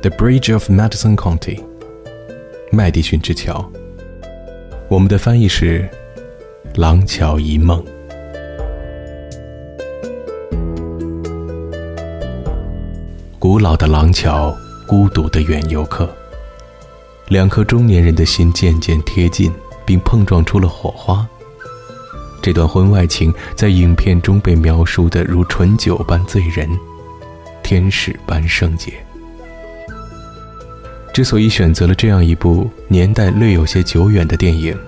The Bridge of Madison County，麦迪逊之桥。我们的翻译是《廊桥遗梦》。古老的廊桥，孤独的远游客。两颗中年人的心渐渐贴近，并碰撞出了火花。这段婚外情在影片中被描述的如醇酒般醉人，天使般圣洁。之所以选择了这样一部年代略有些久远的电影，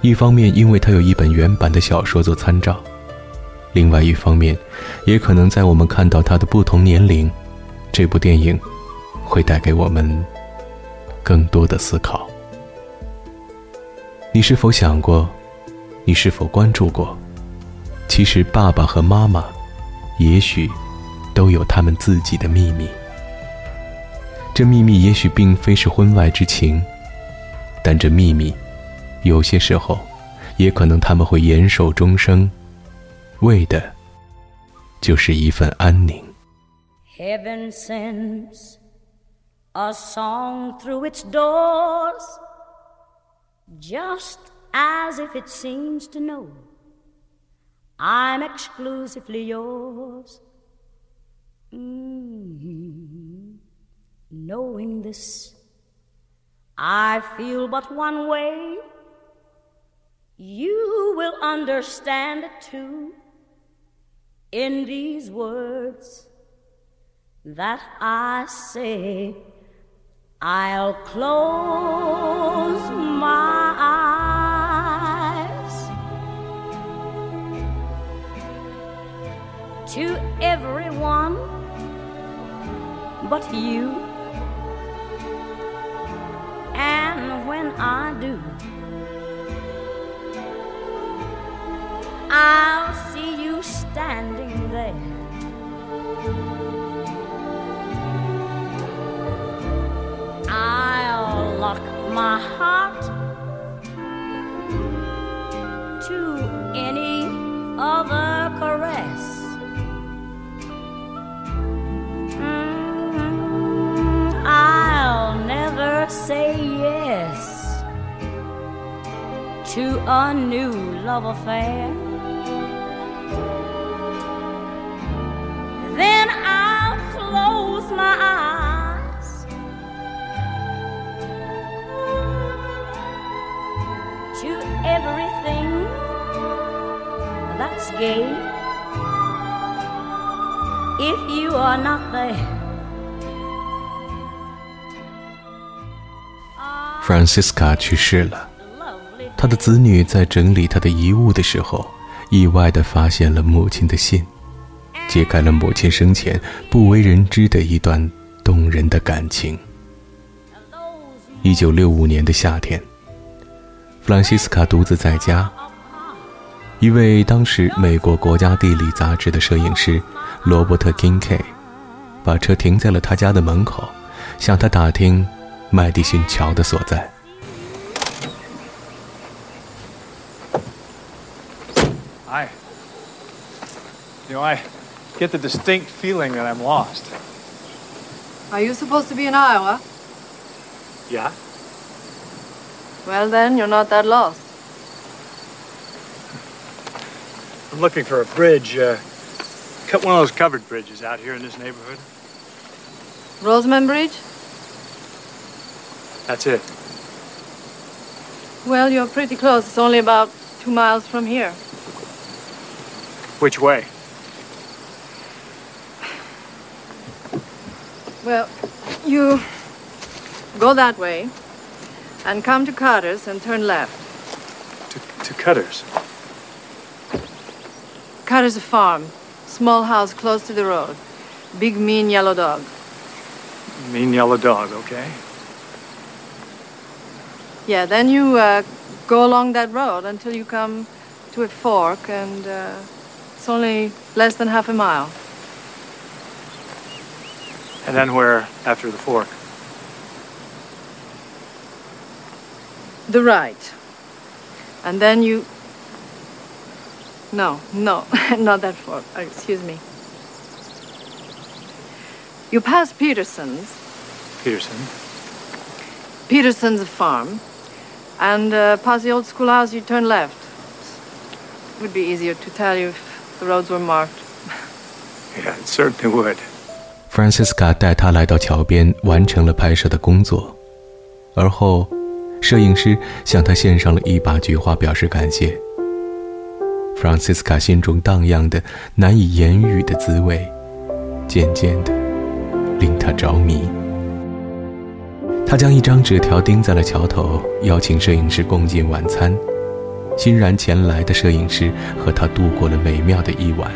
一方面因为它有一本原版的小说做参照，另外一方面，也可能在我们看到它的不同年龄，这部电影会带给我们更多的思考。你是否想过，你是否关注过，其实爸爸和妈妈，也许都有他们自己的秘密。这秘密也许并非是婚外之情，但这秘密，有些时候，也可能他们会严守终生，为的，就是一份安宁。Heaven sends a song through its doors, just as if it seems to know I'm exclusively yours. Mm-hmm. Knowing this, I feel but one way. You will understand it too in these words that I say. I'll close my eyes to everyone but you. When I do. I'll see you standing there. I'll lock my heart to a new love affair. Then I'll close my eyes to everything that's gay. If you are not there. Francisca 去世了。 他的子女在整理他的遗物的时候，意外地发现了母亲的信，揭开了母亲生前不为人知的一段动人的感情。一九六五年的夏天，弗朗西斯卡独自在家，一位当时美国国家地理杂志的摄影师罗伯特金 K，把车停在了他家的门口，向他打听麦迪逊桥的所在。I, you know, I get the distinct feeling that I'm lost. Are you supposed to be in Iowa? Yeah. Well, then, you're not that lost. I'm looking for a bridge. Uh, cut one of those covered bridges out here in this neighborhood. Roseman Bridge? That's it. Well, you're pretty close. It's only about two miles from here. Which way? Well, you go that way and come to Carter's and turn left. To, to Cutter's? Carter's a farm. Small house close to the road. Big, mean yellow dog. Mean yellow dog, okay. Yeah, then you uh, go along that road until you come to a fork, and uh, it's only less than half a mile. And then where after the fork? The right. And then you. No, no, not that fork. Uh, excuse me. You pass Peterson's. Peterson. Peterson's farm. And uh, past the old schoolhouse, you turn left. It would be easier to tell you if the roads were marked. Yeah, it certainly would. Francisca 带他来到桥边，完成了拍摄的工作。而后，摄影师向他献上了一把菊花，表示感谢。Francisca 心中荡漾的难以言喻的滋味，渐渐的令他着迷。他将一张纸条钉在了桥头，邀请摄影师共进晚餐。欣然前来的摄影师和他度过了美妙的一晚。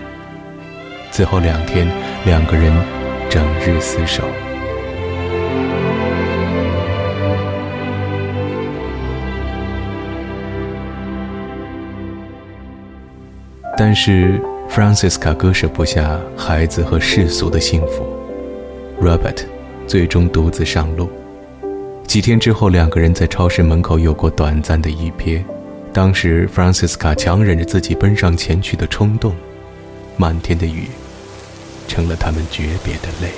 此后两天，两个人整日厮守。但是，Francisca 割舍不下孩子和世俗的幸福，Robert 最终独自上路。几天之后，两个人在超市门口有过短暂的一瞥。当时，Francisca 强忍着自己奔上前去的冲动，漫天的雨成了他们诀别的泪。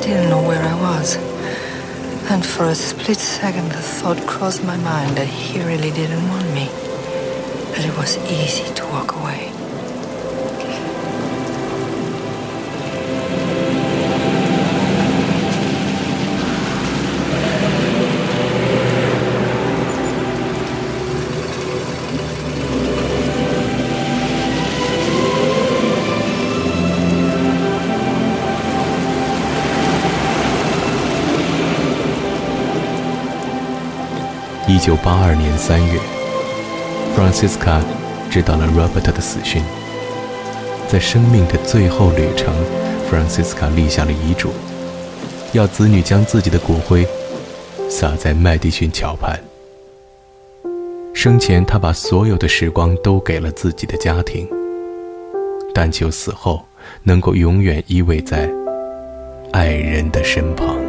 Didn't know where I was. And for a split second, the thought crossed my mind that he really didn't want me. That it was easy to walk away. 一九八二年三月，Francisca 知道了 Robert 的死讯。在生命的最后旅程，Francisca 立下了遗嘱，要子女将自己的骨灰撒在麦迪逊桥畔。生前，他把所有的时光都给了自己的家庭，但求死后能够永远依偎在爱人的身旁。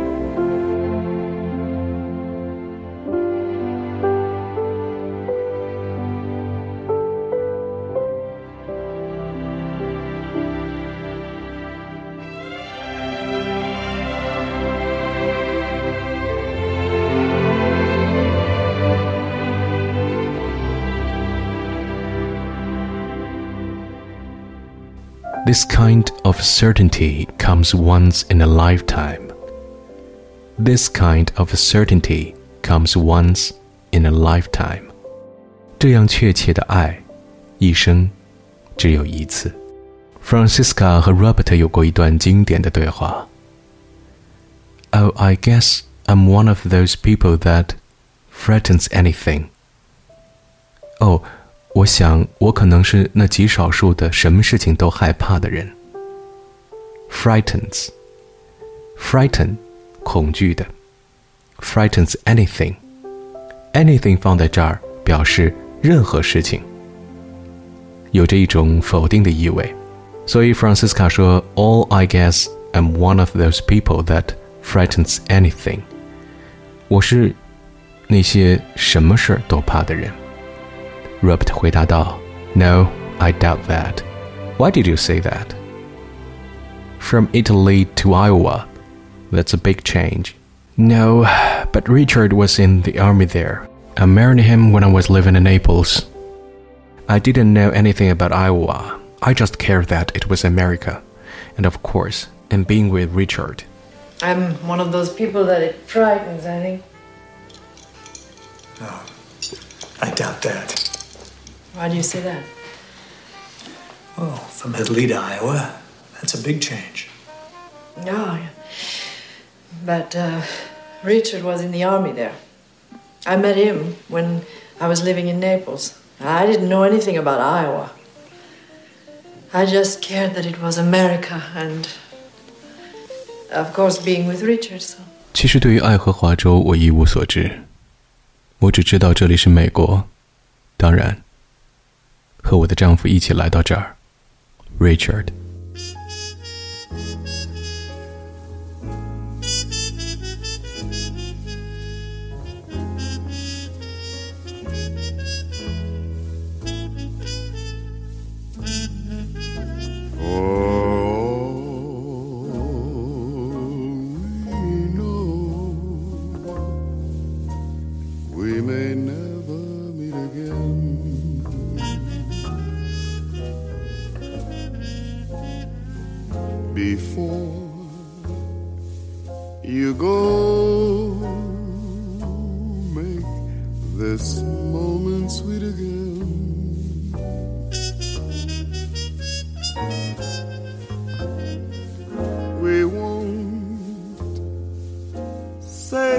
This kind of certainty comes once in a lifetime. This kind of certainty comes once in a lifetime. 这样确切的爱，一生只有一次。Francisca 和 Robert 有过一段经典的对话。Oh, I guess I'm one of those people that threatens anything. 哦。 我想，我可能是那极少数的什么事情都害怕的人。Frightens，frighten，恐惧的。Frightens anything，anything 放在这儿表示任何事情，有着一种否定的意味。所以 Francisca 说：“All I guess I'm one of those people that frightens anything。”我是 那些什么事儿都怕的人。 Robert 回答道：“No, I doubt that. Why did you say that?” From Italy to Iowa, that's a big change. No, but Richard was in the army there. I married him when I was living in Naples. I didn't know anything about Iowa. I just cared that it was America. And of course, in being with Richard. I'm one of those people that it frightens, I think. No, I doubt that. Why do you say that? Well, from Italy to Iowa, that's a big change. No, but uh, Richard was in the army there. I met him when I was living in Naples. I didn't know anything about Iowa. I just cared that it was America and, of course, being with Richard. So. 其实对于爱荷华州，我一无所知。我只知道这里是美国，当然， 和我的丈夫一起来到这儿，Richard。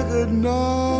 good night.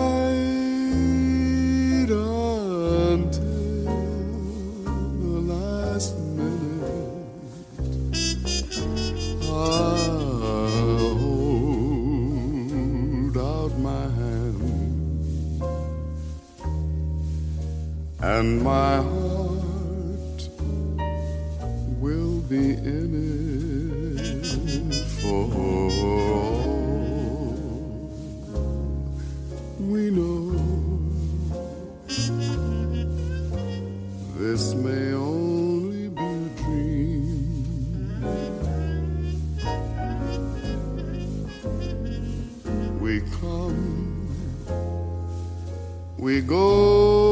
We go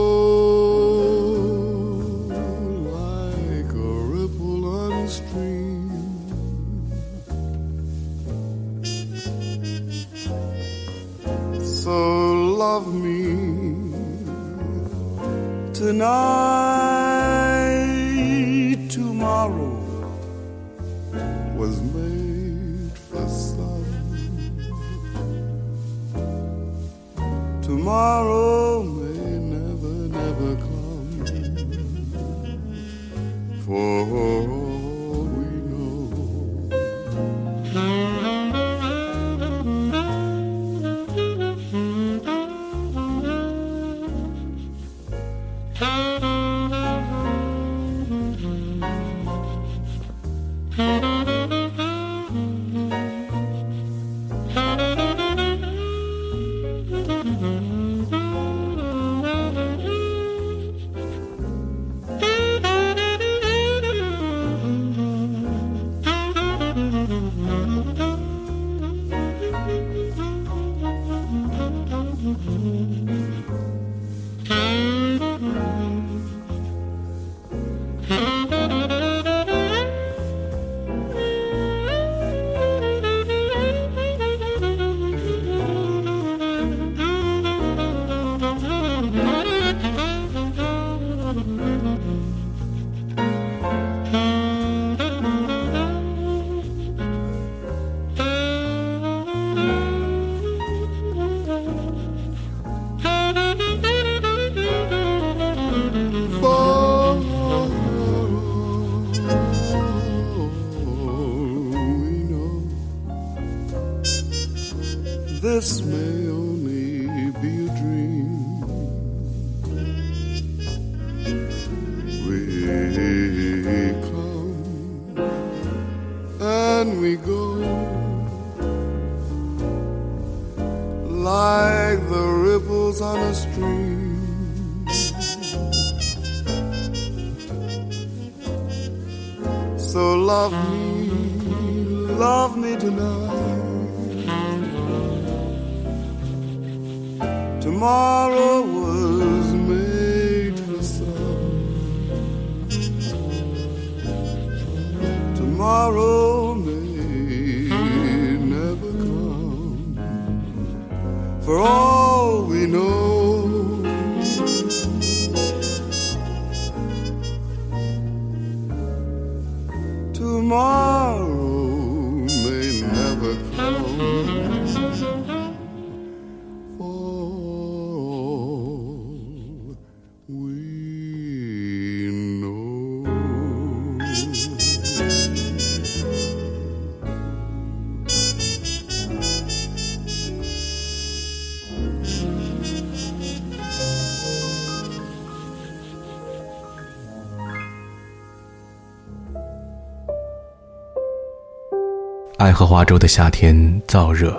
爱荷华州的夏天燥热，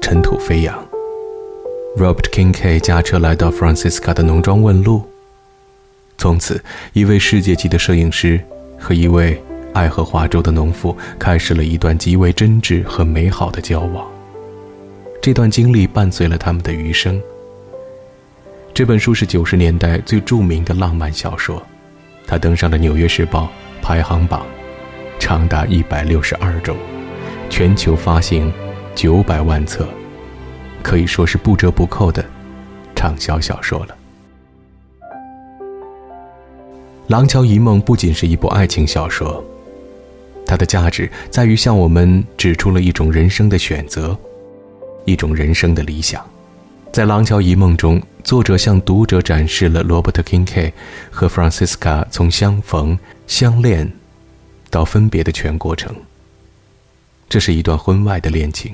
尘土飞扬。Robert Kincaid 驾车来到 Francisca 的农庄问路。从此，一位世界级的摄影师和一位爱荷华州的农妇开始了一段极为真挚和美好的交往。这段经历伴随了他们的余生。这本书是九十年代最著名的浪漫小说，它登上了《纽约时报》排行榜，长达一百六十二周。全球发行九百万册，可以说是不折不扣的畅销小说了。《廊桥遗梦》不仅是一部爱情小说，它的价值在于向我们指出了一种人生的选择，一种人生的理想。在《廊桥遗梦》中，作者向读者展示了罗伯特· Kincaid 和 Francisca 从相逢、相恋到分别的全过程。这是一段婚外的恋情，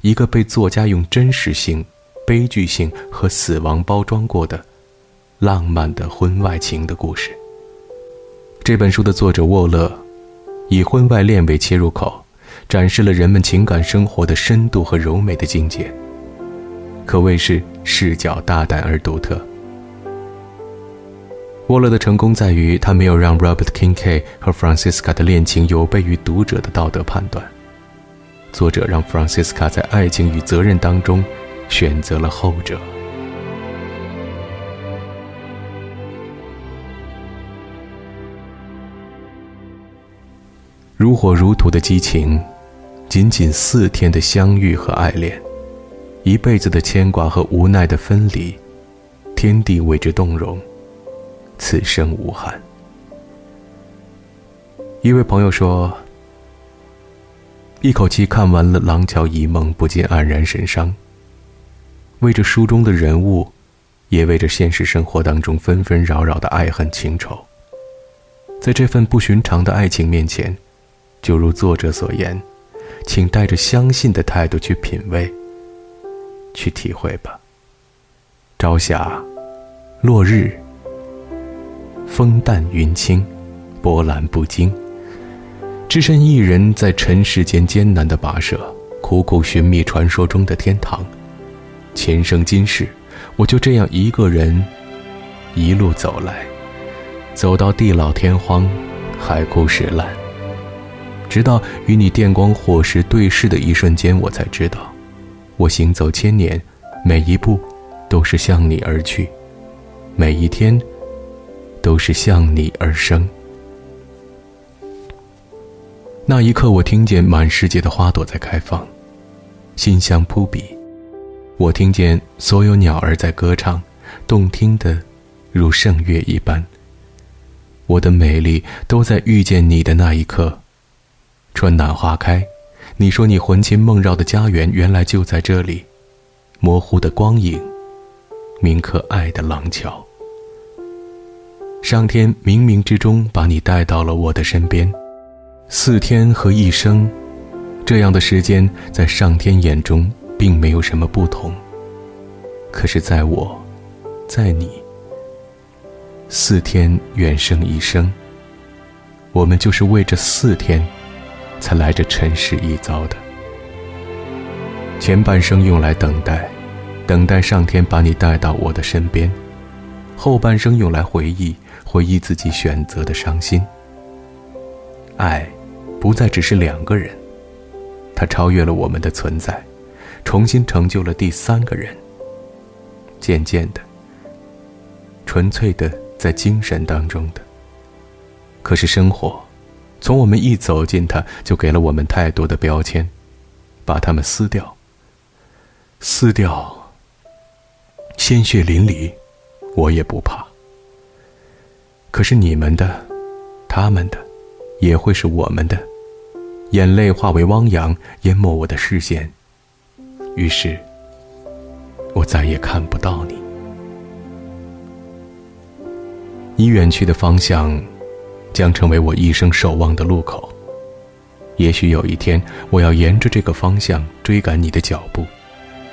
一个被作家用真实性、悲剧性和死亡包装过的浪漫的婚外情的故事。这本书的作者沃勒以婚外恋为切入口，展示了人们情感生活的深度和柔美的境界，可谓是视角大胆而独特。沃勒的成功在于他没有让 Robert Kincaid 和 Francisca 的恋情有悖于读者的道德判断。作者让 Francisca 在爱情与责任当中选择了后者。如火如荼的激情，仅仅四天的相遇和爱恋，一辈子的牵挂和无奈的分离，天地为之动容，此生无憾。一位朋友说。一口气看完了《廊桥遗梦》，不禁黯然神伤。为着书中的人物，也为着现实生活当中纷纷扰扰的爱恨情仇，在这份不寻常的爱情面前，就如作者所言，请带着相信的态度去品味、去体会吧。朝霞、落日、风淡云轻、波澜不惊。只身一人在尘世间艰难的跋涉，苦苦寻觅传说中的天堂。前生今世，我就这样一个人，一路走来，走到地老天荒，海枯石烂。直到与你电光火石对视的一瞬间，我才知道，我行走千年，每一步都是向你而去，每一天都是向你而生。那一刻，我听见满世界的花朵在开放，馨香扑鼻；我听见所有鸟儿在歌唱，动听的如圣乐一般。我的美丽都在遇见你的那一刻。春暖花开，你说你魂牵梦绕的家园原来就在这里，模糊的光影，铭刻爱的廊桥。上天冥冥之中把你带到了我的身边。四天和一生，这样的时间在上天眼中并没有什么不同。可是，在我，在你，四天远胜一生。我们就是为这四天，才来这尘世一遭的。前半生用来等待，等待上天把你带到我的身边；后半生用来回忆，回忆自己选择的伤心。爱。不再只是两个人，它超越了我们的存在，重新成就了第三个人。渐渐的，纯粹的在精神当中的。可是生活，从我们一走进它，就给了我们太多的标签，把它们撕掉。撕掉，鲜血淋漓，我也不怕。可是你们的，他们的，也会是我们的。眼泪化为汪洋，淹没我的视线。于是。我再也看不到你，你远去的方向，将成为我一生守望的路口。也许有一天，我要沿着这个方向追赶你的脚步，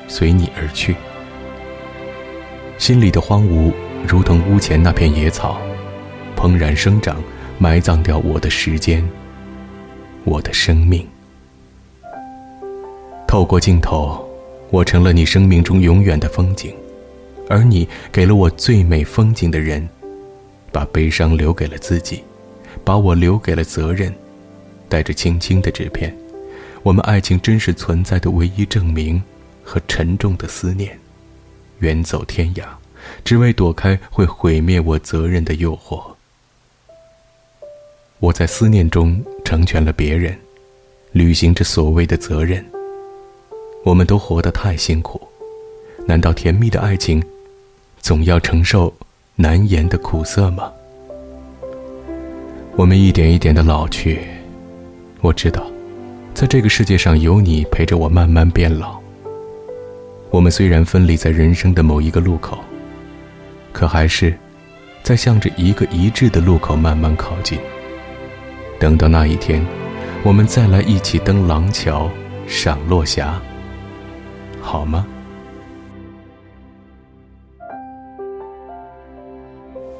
随你而去。心里的荒芜，如同屋前那片野草，怦然生长，埋葬掉我的时间，我的生命。透过镜头。我成了你生命中永远的风景，而你给了我最美风景的人，把悲伤留给了自己，把我留给了责任，带着轻轻的纸片，我们爱情真实存在的唯一证明和沉重的思念，远走天涯，只为躲开会毁灭我责任的诱惑。我在思念中成全了别人，履行着所谓的责任。我们都活得太辛苦，难道甜蜜的爱情总要承受难言的苦涩吗？我们一点一点的老去，我知道，在这个世界上有你陪着我慢慢变老。我们虽然分离在人生的某一个路口，可还是在向着一个一致的路口慢慢靠近。等到那一天，我们再来一起登廊桥，赏落霞。好吗？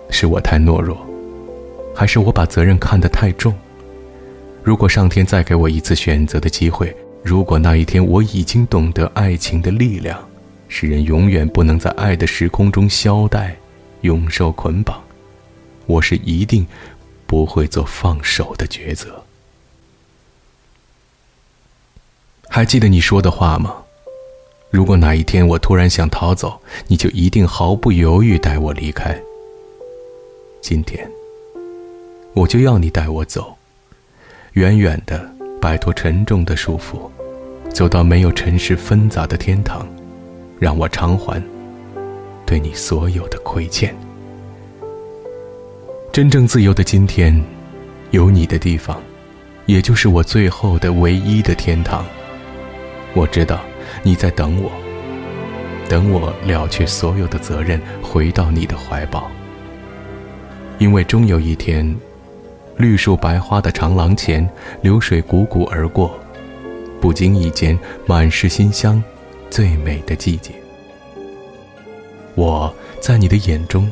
是我太懦弱，还是我把责任看得太重？如果上天再给我一次选择的机会，如果那一天我已经懂得爱情的力量，使人永远不能在爱的时空中消怠，永受捆绑，我是一定不会做放手的抉择。还记得你说的话吗？如果哪一天我突然想逃走，你就一定毫不犹豫带我离开。今天，我就要你带我走，远远的摆脱沉重的束缚，走到没有尘世纷杂的天堂，让我偿还对你所有的亏欠。真正自由的今天，有你的地方，也就是我最后的唯一的天堂。我知道。你在等我，等我了却所有的责任，回到你的怀抱。因为终有一天，绿树白花的长廊前，流水汩汩而过，不经意间，满是馨香，最美的季节。我在你的眼中